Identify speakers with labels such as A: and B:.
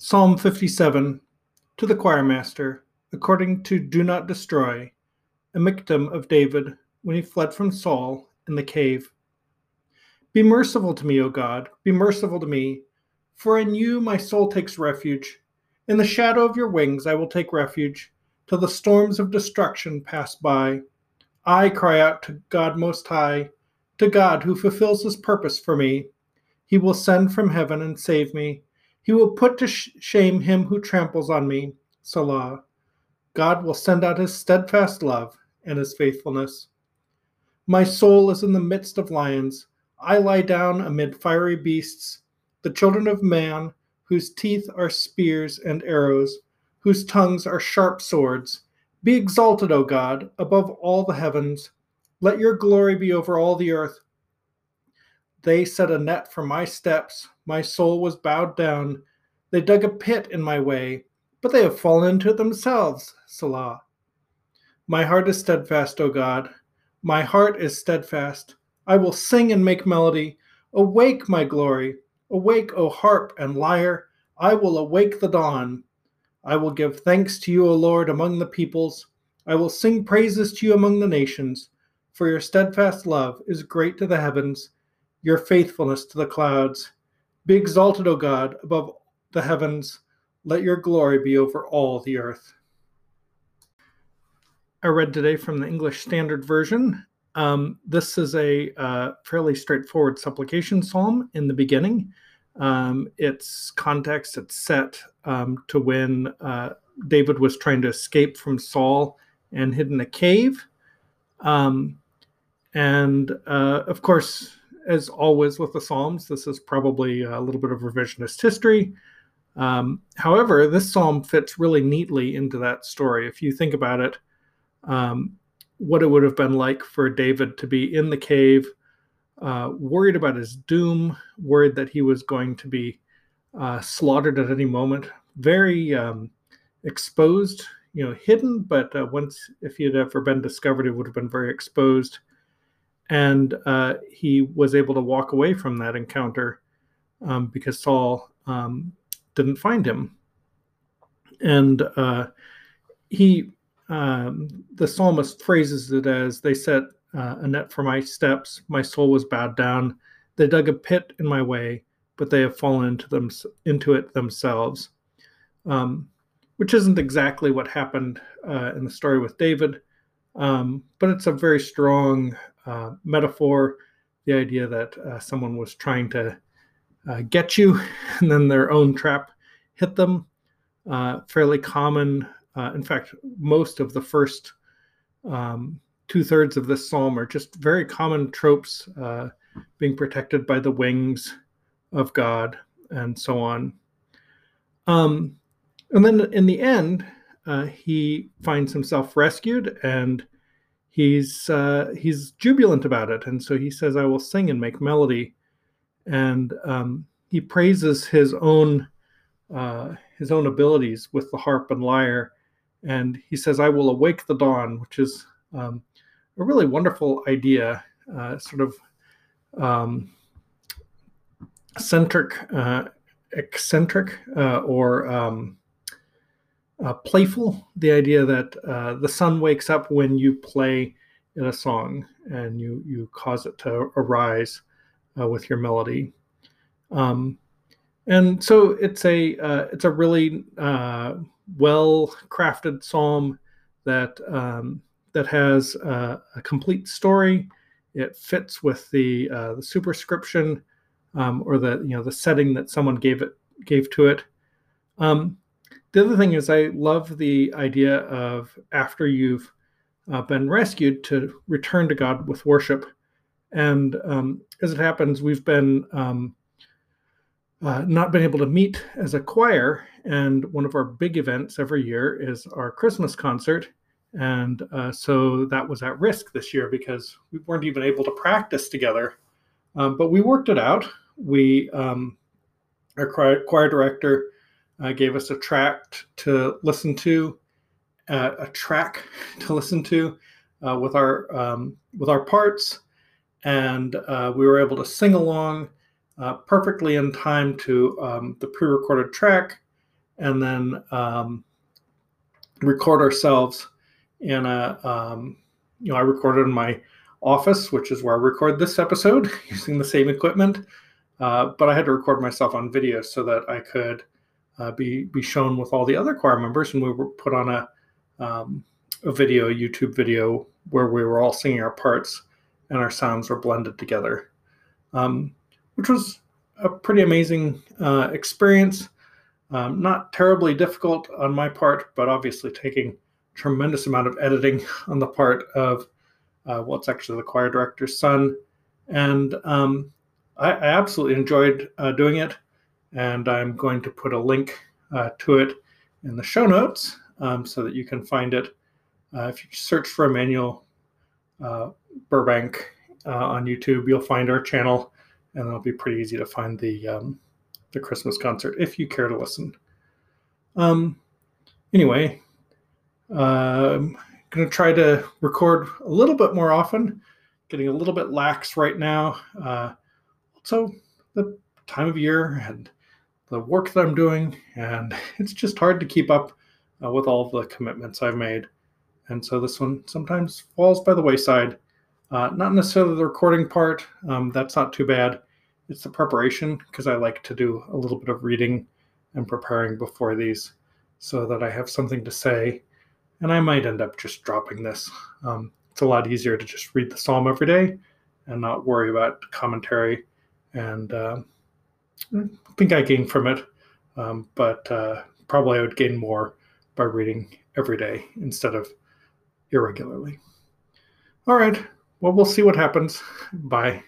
A: Psalm 57 to the choirmaster, according to Do Not Destroy, a Miktam of David when he fled from Saul in the cave. Be merciful to me, O God, be merciful to me, for in you my soul takes refuge. In the shadow of your wings I will take refuge, till the storms of destruction pass by. I cry out to God Most High, to God who fulfills his purpose for me. He will send from heaven and save me. He will put to shame him who tramples on me. Selah. God will send out his steadfast love and his faithfulness. My soul is in the midst of lions. I lie down amid fiery beasts, the children of man, whose teeth are spears and arrows, whose tongues are sharp swords. Be exalted, O God, above all the heavens. Let your glory be over all the earth. They set a net for my steps. My soul was bowed down. They dug a pit in my way, but they have fallen into it themselves. Selah. My heart is steadfast, O God. My heart is steadfast. I will sing and make melody. Awake, my glory. Awake, O harp and lyre. I will awake the dawn. I will give thanks to you, O Lord, among the peoples. I will sing praises to you among the nations, for your steadfast love is great to the heavens your faithfulness to the clouds. Be exalted, O God, above the heavens. Let your glory be over all the earth. I read today from the English Standard Version. Um, this is a uh, fairly straightforward supplication psalm in the beginning. Um, its context, it's set um, to when uh, David was trying to escape from Saul and hid in a cave. Um, and uh, of course, as always with the Psalms, this is probably a little bit of revisionist history. Um, however, this psalm fits really neatly into that story. If you think about it, um, what it would have been like for David to be in the cave, uh, worried about his doom, worried that he was going to be uh, slaughtered at any moment, very um, exposed, you know, hidden, but uh, once, if he had ever been discovered, it would have been very exposed and uh, he was able to walk away from that encounter um, because Saul um, didn't find him. And uh, he, um, the psalmist phrases it as, "They set uh, a net for my steps; my soul was bowed down. They dug a pit in my way, but they have fallen into them into it themselves." Um, which isn't exactly what happened uh, in the story with David, um, but it's a very strong uh, metaphor, the idea that uh, someone was trying to uh, get you and then their own trap hit them. Uh, fairly common. Uh, in fact, most of the first um, two thirds of this psalm are just very common tropes being protected by the wings of God and so on. Um, and then in the end, uh, he finds himself rescued and he's uh, he's jubilant about it, and so he says, "I will sing and make melody," and um, he praises his own uh, his own abilities with the harp and lyre, and he says, "I will awake the dawn," which is um, a really wonderful idea, uh, sort of um, eccentric, uh, eccentric, uh, or um, uh, playful. The idea that uh, the sun wakes up when you play in a song and you you cause it to arise uh, with your melody. Um, and so it's a uh, it's a really uh, well crafted psalm that um, that has a complete story. It fits with the the superscription um, or the you know the setting that someone gave it gave to it. Um, the other thing is, I love the idea of after you've uh, been rescued to return to God with worship. And um, as it happens, we've been um, uh, not been able to meet as a choir. And one of our big events every year is our Christmas concert. And uh, so that was at risk this year because we weren't even able to practice together. Um, but we worked it out. We, um, our choir, choir director, uh, gave us a track to listen to, uh, a track to listen to uh, with our um, with our parts, and uh, we were able to sing along uh, perfectly in time to um, the pre-recorded track. and then um, record ourselves in a, um, you know, I recorded in my office, which is where I record this episode using the same equipment. Uh, but I had to record myself on video so that I could uh, be be shown with all the other choir members, and we were put on a um, a video, a YouTube video, where we were all singing our parts and our sounds were blended together, um, which was a pretty amazing uh, experience. Um, not terribly difficult on my part, but obviously taking tremendous amount of editing on the part of uh, what's actually the choir director's son. And um, I, I, absolutely enjoyed uh, doing it. And I'm going to put a link uh, to it in the show notes um, so that you can find it. Uh, if you search for Emmanuel uh, Burbank uh, on YouTube, you'll find our channel, and it'll be pretty easy to find the um, the Christmas concert if you care to listen. Um, anyway, I'm um, going to try to record a little bit more often. Getting a little bit lax right now. Uh, also, the time of year and the work that I'm doing, and it's just hard to keep up uh, with all the commitments I've made. And so this one sometimes falls by the wayside. Uh, not necessarily the recording part, um, that's not too bad. It's the preparation because I like to do a little bit of reading and preparing before these so that I have something to say. And I might end up just dropping this. Um, it's a lot easier to just read the psalm every day and not worry about commentary. And uh, I think I gain from it, um, but uh, probably I would gain more by reading every day instead of irregularly. All right. Well, we'll see what happens. Bye.